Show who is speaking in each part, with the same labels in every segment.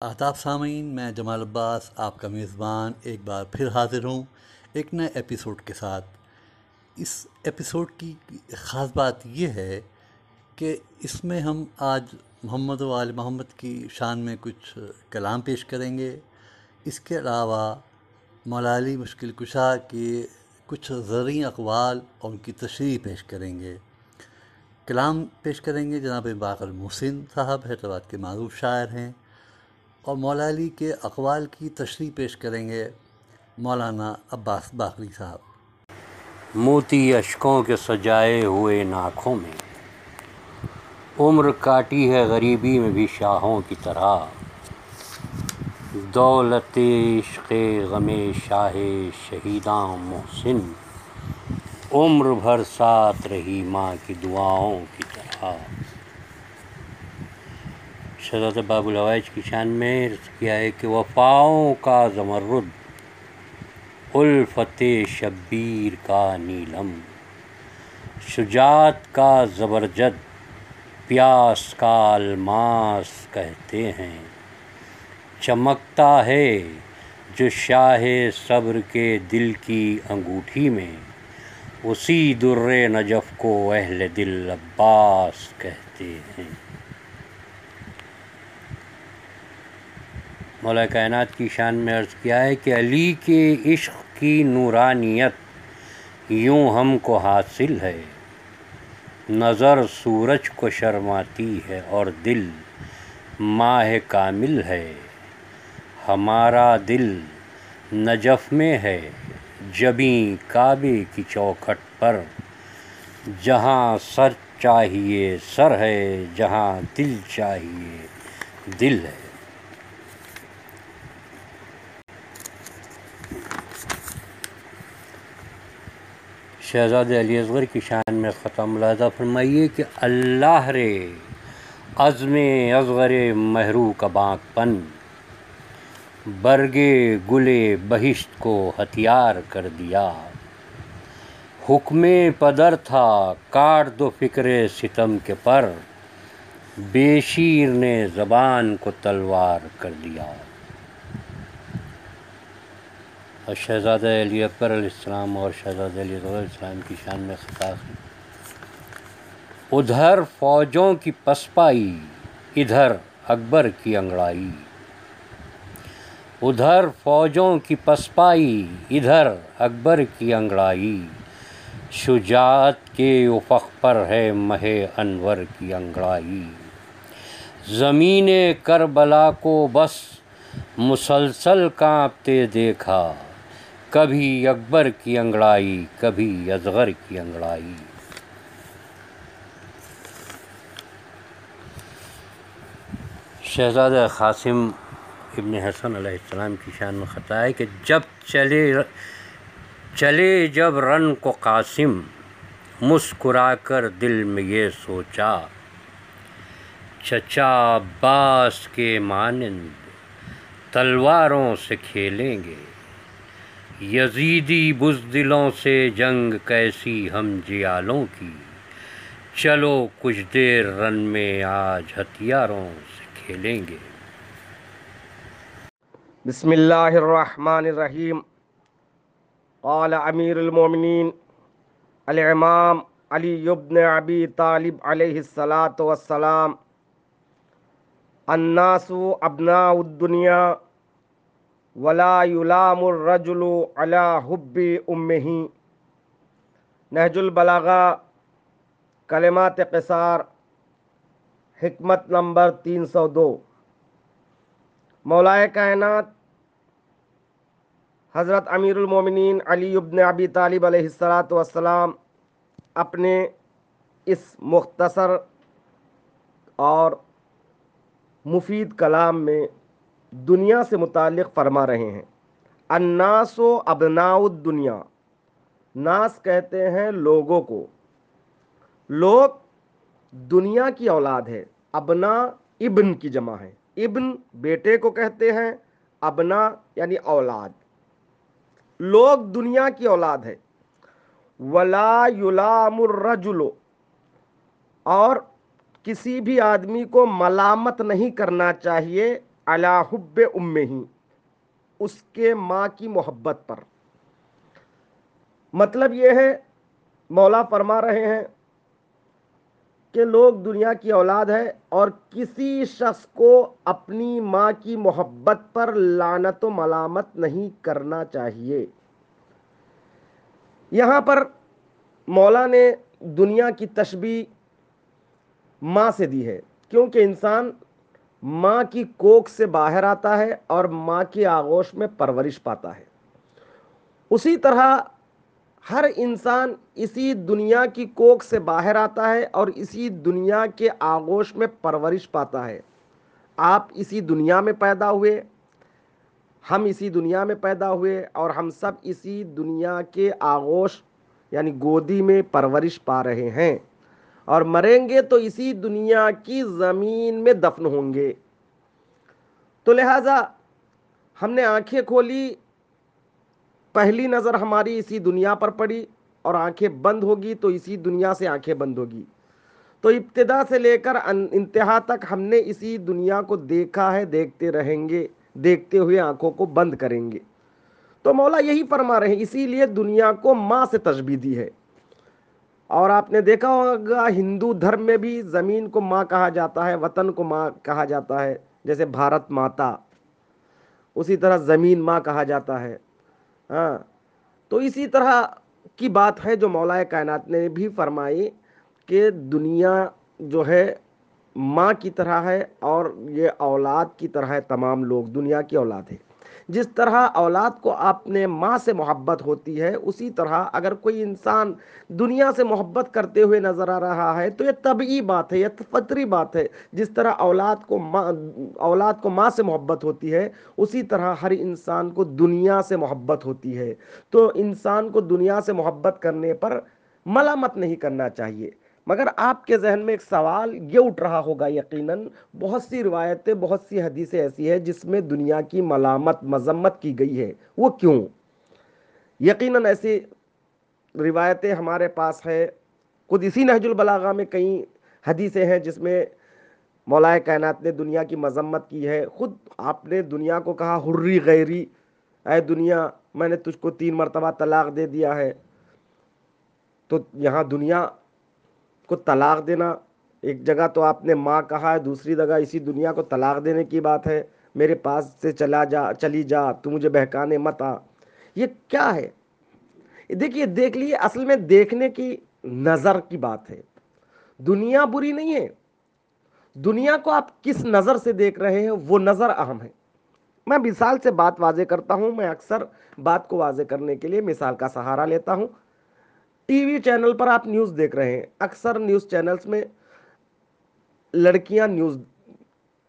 Speaker 1: آداب سامعین، میں جمال عباس، آپ کا میزبان ایک بار پھر حاضر ہوں ایک نئے ایپیسوڈ کے ساتھ۔ اس ایپیسوڈ کی خاص بات یہ ہے کہ اس میں ہم آج محمد و آل محمد کی شان میں کچھ کلام پیش کریں گے۔ اس کے علاوہ مولالی مشکل کشا کے کچھ زرعی اقوال اور ان کی تشریح پیش کریں گے۔ کلام پیش کریں گے جناب باقر محسن صاحب، حیدرآباد کے معروف شاعر ہیں۔ اور مولالی کے اقوال کی تشریح پیش کریں گے مولانا عباس باقری صاحب۔
Speaker 2: موتی اشکوں کے سجائے ہوئے ناکھوں میں، عمر کاٹی ہے غریبی میں بھی شاہوں کی طرح۔ دولت عشق غم شاہ شہیداں محسن، عمر بھر ساتھ رہی ماں کی دعاؤں کی طرح۔ شہزاد باب الوائج کی شان میں عرض کیا ہے کہ وفاؤں کا زمرد، الفت شبیر کا نیلم۔ شجاعت کا زبرجد، پیاس کا الماس کہتے ہیں۔ چمکتا ہے جو شاہ صبر کے دل کی انگوٹھی میں، اسی در نجف کو اہل دل عباس کہتے ہیں۔ مولا کائنات کی شان میں عرض کیا ہے کہ علی کے عشق کی نورانیت یوں ہم کو حاصل ہے۔ نظر سورج کو شرماتی ہے اور دل ماہ کامل ہے۔ ہمارا دل نجف میں ہے۔ جبیں کعبے کی چوکھٹ پر جہاں سر چاہیے سر ہے، جہاں دل چاہیے دل ہے۔ شہزاد علی اصغر کی شان میں ختم ملاحظہ فرمائیے کہ اللہ رے عزم اصغر محرو کا بانک پن برگے گلے بہشت کو ہتھیار کر دیا۔ حکم پدر تھا کاٹ دو فکر ستم کے پر، بے شیر نے زبان کو تلوار کر دیا۔ اور شہزادہ علی اکبر علیہ السلام اور شہزادہ علی علیہ السلام کی شان میں خطاب ادھر فوجوں کی پسپائی، ادھر اکبر کی انگڑائی۔ ادھر فوجوں کی پسپائی، ادھر اکبر کی انگڑائی۔ شجاعت کے افق پر ہے مہ انور کی انگڑائی۔ زمین کربلا کو بس مسلسل کانپتے دیکھا۔ کبھی اکبر کی انگڑائی، کبھی اصغر کی انگڑائی۔ شہزادہ قاسم ابن حسن علیہ السلام کی شان میں خطا ہے کہ جب چلے چلے جب رن کو قاسم مسکرا کر دل میں یہ سوچا، چچا عباس کے مانند تلواروں سے کھیلیں گے۔ یزیدی بزدلوں سے جنگ کیسی ہم جیالوں کی۔ چلو کچھ دیر رن میں آج ہتھیاروں سے کھیلیں گے۔
Speaker 3: بسم اللہ الرحمن الرحیم۔ قال امیر المومنین الامام علی ابن ابی طالب علیہ السلاۃ والسلام، الناس ابناء الدنیا ولا یلام الرجل علی حب امہ۔ نہج البلاغا کلمات قصار، حکمت نمبر تین سو دو۔ مولائے کائنات، حضرت امیر المومنین علی ابن ابی طالب علیہ السلاۃ والسلام اپنے اس مختصر اور مفید کلام میں دنیا سے متعلق فرما رہے ہیں۔ اناس و ابناء الدنیا۔ ناس کہتے ہیں لوگوں کو۔ لوگ دنیا کی اولاد ہے۔ ابنا ابن کی جمع ہے۔ ابن بیٹے کو کہتے ہیں، ابنا یعنی اولاد۔ لوگ دنیا کی اولاد ہے۔ ولا یلام الرجلو اور کسی بھی آدمی کو ملامت نہیں کرنا چاہیے۔ حب ام ہی اس کے ماں کی محبت پر۔ مطلب یہ ہے، مولا فرما رہے ہیں کہ لوگ دنیا کی اولاد ہے اور کسی شخص کو اپنی ماں کی محبت پر لانت و ملامت نہیں کرنا چاہیے۔ یہاں پر مولا نے دنیا کی تشبیح ماں سے دی ہے، کیونکہ انسان ماں کی کوک سے باہر آتا ہے اور ماں کی آغوش میں پرورش پاتا ہے۔ اسی طرح ہر انسان اسی دنیا کی کوک سے باہر آتا ہے اور اسی دنیا کے آغوش میں پرورش پاتا ہے۔ آپ اسی دنیا میں پیدا ہوئے، ہم اسی دنیا میں پیدا ہوئے اور ہم سب اسی دنیا کے آغوش یعنی گودی میں پرورش پا رہے ہیں۔ اور مریں گے تو اسی دنیا کی زمین میں دفن ہوں گے۔ تو لہٰذا ہم نے آنکھیں کھولی، پہلی نظر ہماری اسی دنیا پر پڑی اور آنکھیں بند ہوگی تو اسی دنیا سے آنکھیں بند ہوگی۔ تو ابتدا سے لے کر انتہا تک ہم نے اسی دنیا کو دیکھا ہے، دیکھتے رہیں گے، دیکھتے ہوئے آنکھوں کو بند کریں گے۔ تو مولا یہی فرما رہے ہیں، اسی لیے دنیا کو ماں سے تشبیح دی ہے۔ اور آپ نے دیکھا ہوگا ہندو دھرم میں بھی زمین کو ماں کہا جاتا ہے، وطن کو ماں کہا جاتا ہے، جیسے بھارت ماتا، اسی طرح زمین ماں کہا جاتا ہے۔ ہاں تو اسی طرح کی بات ہے جو مولا کائنات نے بھی فرمائی کہ دنیا جو ہے ماں کی طرح ہے اور یہ اولاد کی طرح ہے، تمام لوگ، دنیا کی اولاد ہے۔ جس طرح اولاد کو اپنے ماں سے محبت ہوتی ہے، اسی طرح اگر کوئی انسان دنیا سے محبت کرتے ہوئے نظر آ رہا ہے، تو یہ طبعی بات ہے، یہ فطری بات ہے۔ جس طرح اولاد کو ماں، اولاد کو ماں سے محبت ہوتی ہے، اسی طرح ہر انسان کو دنیا سے محبت ہوتی ہے۔ تو انسان کو دنیا سے محبت کرنے پر ملامت نہیں کرنا چاہیے۔ مگر آپ کے ذہن میں ایک سوال یہ اٹھ رہا ہوگا یقیناً، بہت سی روایتیں، بہت سی حدیثیں ایسی ہیں جس میں دنیا کی ملامت، مذمت کی گئی ہے۔ وہ کیوں؟ یقیناً ایسی روایتیں ہمارے پاس ہے خود اسی نہج البلاغہ میں کئی حدیثیں ہیں جس میں مولا کائنات نے دنیا کی مذمت کی ہے۔ خود آپ نے دنیا کو کہا، حری غیری، اے دنیا، میں نے تجھ کو تین مرتبہ طلاق دے دیا ہے۔ تو یہاں دنیا کو طلاق دینا، ایک جگہ تو آپ نے ماں کہا ہے، دوسری جگہ اسی دنیا کو طلاق دینے کی بات ہے، میرے پاس سے چلا جا، چلی جا، تو مجھے بہکانے مت آ۔ یہ کیا ہے؟ دیکھیے، دیکھ لیے اصل میں دیکھنے کی نظر کی بات ہے۔ دنیا بری نہیں ہے۔ دنیا کو آپ کس نظر سے دیکھ رہے ہیں، وہ نظر اہم ہے۔ میں مثال سے بات واضح کرتا ہوں، میں اکثر بات کو واضح کرنے کے لیے مثال کا سہارا لیتا ہوں۔ ٹی وی چینل پر آپ نیوز دیکھ رہے ہیں۔ اکثر نیوز چینلز میں لڑکیاں نیوز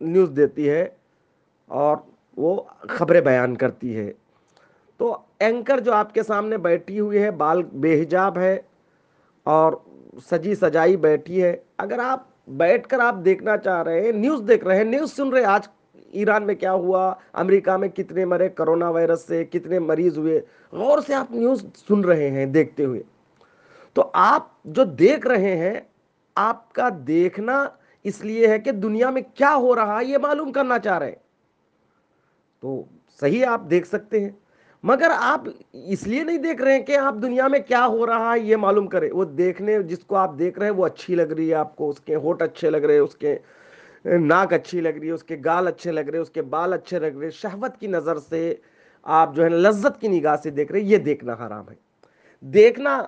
Speaker 3: نیوز دیتی ہے اور وہ خبریں بیان کرتی ہے۔ تو اینکر جو آپ کے سامنے بیٹھی ہوئی ہے، بال بے حجاب ہے اور سجی سجائی بیٹھی ہے۔ اگر آپ بیٹھ کر آپ دیکھنا چاہ رہے ہیں، نیوز دیکھ رہے ہیں، نیوز سن رہے آج ایران میں کیا ہوا؟ امریکہ میں کتنے مرے کرونا وائرس سے، کتنے مریض ہوئے؟ غور سے آپ نیوز سن رہے ہیں، دیکھتے ہوئے۔ تو آپ جو دیکھ رہے ہیں، آپ کا دیکھنا اس لیے ہے کہ دنیا میں کیا ہو رہا ہے، یہ معلوم کرنا چاہ رہے تو صحیح آپ دیکھ سکتے ہیں۔ مگر آپ اس لیے نہیں دیکھ رہے ہیں کہ آپ دنیا میں کیا ہو رہا ہے، یہ معلوم کریں وہ دیکھنے جس کو آپ دیکھ رہے ہیں، وہ اچھی لگ رہی ہے آپ کو۔ اس کے ہوٹ اچھے لگ رہے ہیں اس کے ناک اچھی لگ رہی ہے، اس کے گال اچھے لگ رہے ہیں اس کے بال اچھے لگ رہے۔ شہوت کی نظر سے آپ جو ہے، لذت کی نگاہ سے دیکھ رہے ہیں، یہ دیکھنا حرام ہے۔ دیکھنا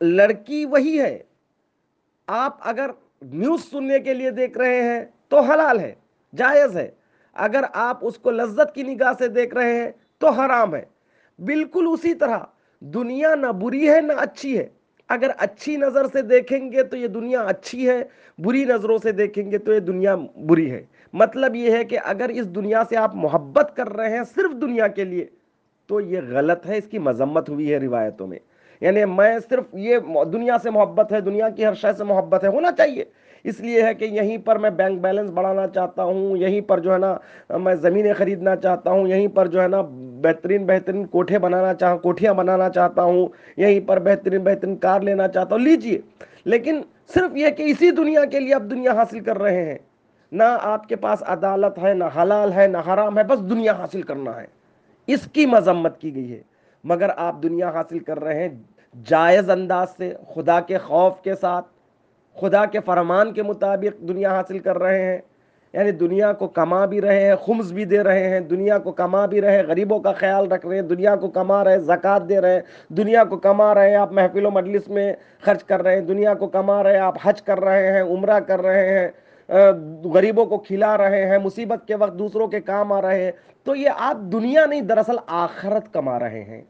Speaker 3: لڑکی وہی ہے۔ آپ اگر نیوز سننے کے لیے دیکھ رہے ہیں تو حلال ہے، جائز ہے۔ اگر آپ اس کو لذت کی نگاہ سے دیکھ رہے ہیں تو حرام ہے۔ بالکل اسی طرح، دنیا نہ بری ہے نہ اچھی ہے۔ اگر اچھی نظر سے دیکھیں گے تو یہ دنیا اچھی ہے، بری نظروں سے دیکھیں گے تو یہ دنیا بری ہے۔ مطلب یہ ہے کہ اگر اس دنیا سے آپ محبت کر رہے ہیں صرف دنیا کے لیے، تو یہ غلط ہے، اس کی مذمت ہوئی ہے روایتوں میں۔ یعنی میں صرف یہ دنیا سے محبت ہے، دنیا کی ہر شے سے محبت ہے، ہونا چاہیے۔ اس لیے ہے کہ یہیں پر میں بینک بیلنس بڑھانا چاہتا ہوں، یہیں پر جو ہے نا میں زمینیں خریدنا چاہتا ہوں، یہیں پر جو ہے نا بہترین بہترین کوٹھے بنانا چاہ، کوٹھیاں بنانا چاہتا ہوں، یہیں پر بہترین بہترین کار لینا چاہتا ہوں۔ لیجیے۔ لیکن صرف یہ کہ اسی دنیا کے لیے اب دنیا حاصل کر رہے ہیں۔ نہ آپ کے پاس عدالت ہے، نہ حلال ہے، نہ حرام ہے، بس دنیا حاصل کرنا ہے۔ اس کی مذمت کی گئی ہے۔ مگر آپ دنیا حاصل کر رہے ہیں جائز انداز سے خدا کے خوف کے ساتھ خدا کے فرمان کے مطابق دنیا حاصل کر رہے ہیں یعنی دنیا کو کما بھی رہے ہیں خمس بھی دے رہے ہیں دنیا کو کما بھی رہے ہیں غریبوں کا خیال رکھ رہے ہیں دنیا کو کما رہے زکوٰۃ دے رہے ہیں دنیا کو کما رہے ہیں آپ محفل و مجلس میں خرچ کر رہے ہیں دنیا کو کما رہے ہیں آپ حج کر رہے ہیں عمرہ کر رہے ہیں غریبوں کو کھلا رہے ہیں مصیبت کے وقت دوسروں کے کام آ رہے ہیں تو یہ آپ دنیا نہیں دراصل آخرت کما رہے ہیں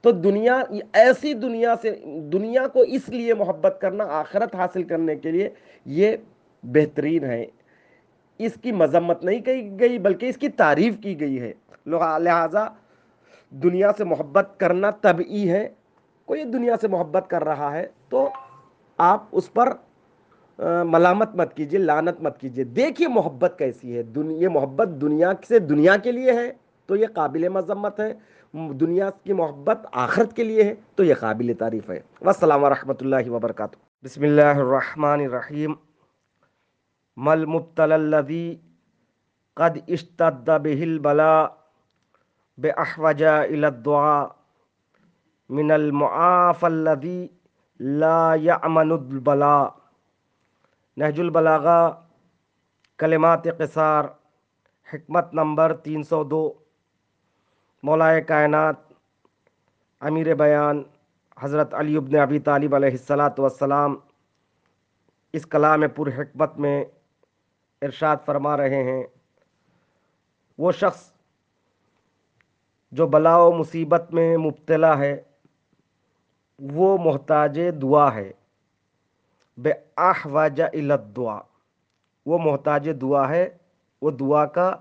Speaker 3: تو دنیا، ایسی دنیا سے، دنیا کو اس لیے محبت کرنا، آخرت حاصل کرنے کے لیے یہ بہترین ہے۔ اس کی مذمت نہیں کہی گئی، بلکہ اس کی تعریف کی گئی ہے۔ لہٰذا دنیا سے محبت کرنا طبعی ہے۔ کوئی دنیا سے محبت کر رہا ہے تو آپ اس پر ملامت مت کیجیے لانت مت کیجیے دیکھیے محبت کیسی ہے۔ یہ محبت دنیا سے دنیا کے لیے ہے تو یہ قابل مذمت ہے۔ دنیا کی محبت آخرت کے لیے ہے، تو یہ قابل تعریف ہے۔ والسلام ورحمۃ اللہ وبرکاتہ۔ بسم اللہ الرحمن الرحیم۔ مل مبتل الذي قد اشتد به البلاء بأحوجا إلى الدعاء من المعاف الذي لا يعمن البلاء۔ نہج البلاغا کلمات قصار، حکمت نمبر تین سو دو۔ مولائے کائنات، امیر بیان حضرت علی ابن ابی طالب علیہ السلاۃ والسلام اس کلام پر حکمت میں ارشاد فرما رہے ہیں۔ وہ شخص جو بلا و مصیبت میں مبتلا ہے، وہ محتاج دعا ہے۔ بے آہ واجہ علت دعا وہ محتاج دعا ہے، وہ دعا کا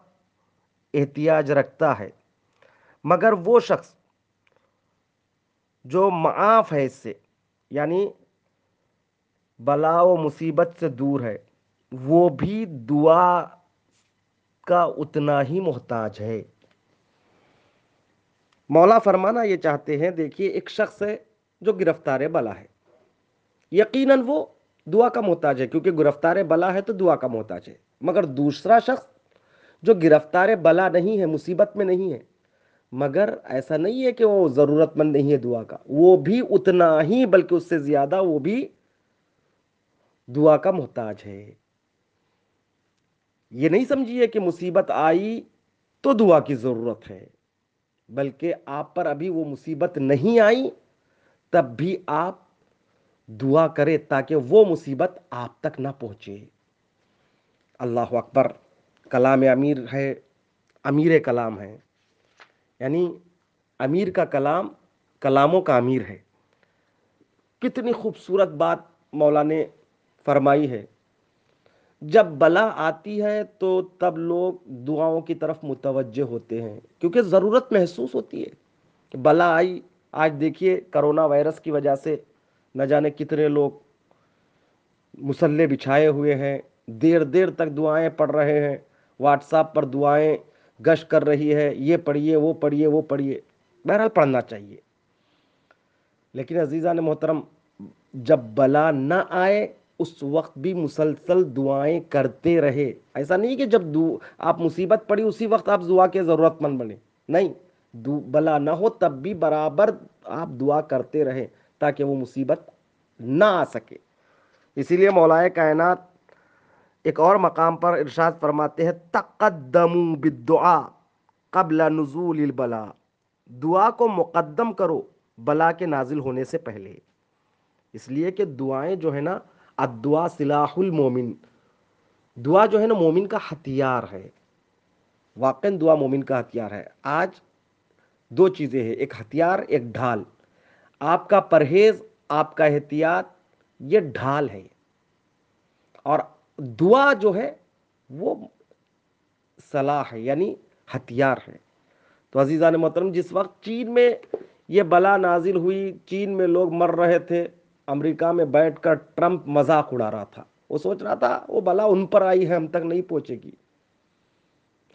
Speaker 3: احتیاج رکھتا ہے۔ مگر وہ شخص جو معاف ہے اس سے یعنی بلا و مصیبت سے دور ہے، وہ بھی دعا کا اتنا ہی محتاج ہے۔ مولا فرمانا یہ چاہتے ہیں، دیکھیے ایک شخص ہے جو گرفتار بلا ہے۔ یقیناً وہ دعا کا محتاج ہے، کیونکہ گرفتار بلا ہے تو دعا کا محتاج ہے۔ مگر دوسرا شخص جو گرفتار بلا نہیں ہے، مصیبت میں نہیں ہے مگر ایسا نہیں ہے کہ وہ ضرورت مند نہیں ہے دعا کا۔ وہ بھی اتنا ہی، بلکہ اس سے زیادہ وہ بھی دعا کا محتاج ہے۔ یہ نہیں سمجھیے کہ مصیبت آئی تو دعا کی ضرورت ہے، بلکہ آپ پر ابھی وہ مصیبت نہیں آئی تب بھی آپ دعا کرے تاکہ وہ مصیبت آپ تک نہ پہنچے۔ اللہ اکبر، کلام امیر ہے، امیر کلام ہے۔ یعنی امیر کا کلام کلاموں کا امیر ہے۔ کتنی خوبصورت بات مولا نے فرمائی ہے۔ جب بلا آتی ہے تو تب لوگ دعاؤں کی طرف متوجہ ہوتے ہیں، کیونکہ ضرورت محسوس ہوتی ہے کہ بلا آئی۔ آج دیکھیے کرونا وائرس کی وجہ سے نہ جانے کتنے لوگ مسلح بچھائے ہوئے ہیں۔ دیر دیر تک دعائیں پڑھ رہے ہیں۔ واٹس ایپ پر دعائیں گش کر رہی ہے، یہ پڑھیے، وہ پڑھیے وہ پڑھیے۔ بہرحال پڑھنا چاہیے۔ لیکن عزیزہ نے محترم، جب بلا نہ آئے، اس وقت بھی مسلسل دعائیں کرتے رہے۔ ایسا نہیں کہ جب آپ مصیبت پڑی، اسی وقت آپ دعا کے ضرورت مند بنے۔ نہیں بلا نہ ہو تب بھی برابر آپ دعا کرتے رہے تاکہ وہ مصیبت نہ آ سکے۔ اسی لیے مولائے کائنات ایک اور مقام پر ارشاد فرماتے ہیں، تقدموا بالدعا قبل نزول البلا دعا کو مقدم کرو بلا کے نازل ہونے سے پہلے۔ اس لیے کہ دعائیں جو ہے نا ادعا سلاح المومن۔ دعا جو ہے نا، مومن کا ہتھیار ہے۔ واقع دعا مومن کا ہتھیار ہے۔ آج دو چیزیں ہیں، ایک ہتھیار، ایک ڈھال۔ آپ کا پرہیز، آپ کا احتیاط، یہ ڈھال ہے۔ اور دعا جو ہے وہ صلاح ہے یعنی ہتھیار ہے۔ تو عزیزان محترم، جس وقت چین میں یہ بلا نازل ہوئی، چین میں لوگ مر رہے تھے، امریکہ میں بیٹھ کر ٹرمپ مذاق اڑا رہا تھا۔ وہ سوچ رہا تھا، وہ بلا ان پر آئی ہے، ہم تک نہیں پہنچے گی۔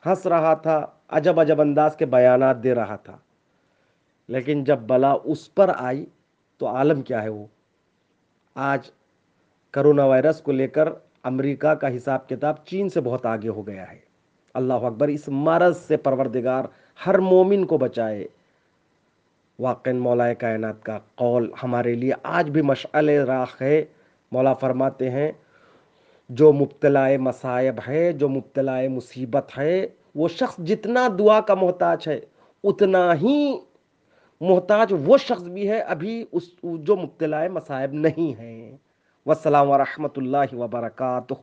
Speaker 3: ہنس رہا تھا، عجب عجب انداز کے بیانات دے رہا تھا۔ لیکن جب بلا اس پر آئی، تو عالم کیا ہے وہ؟ آج کرونا وائرس کو لے کر امریکہ کا حساب کتاب چین سے بہت آگے ہو گیا ہے۔ اللہ اکبر، اس مرض سے پروردگار ہر مومن کو بچائے۔ واقع مولا کائنات کا قول ہمارے لیے آج بھی مشعل راخ ہے۔ مولا فرماتے ہیں، جو مبتلا مصائب ہے، جو مبتلا مصیبت ہے، وہ شخص جتنا دعا کا محتاج ہے، اتنا ہی محتاج وہ شخص بھی ہے ابھی اس جو مبتلا مصائب نہیں ہیں۔ والسلام ورحمۃ اللہ وبرکاتہ۔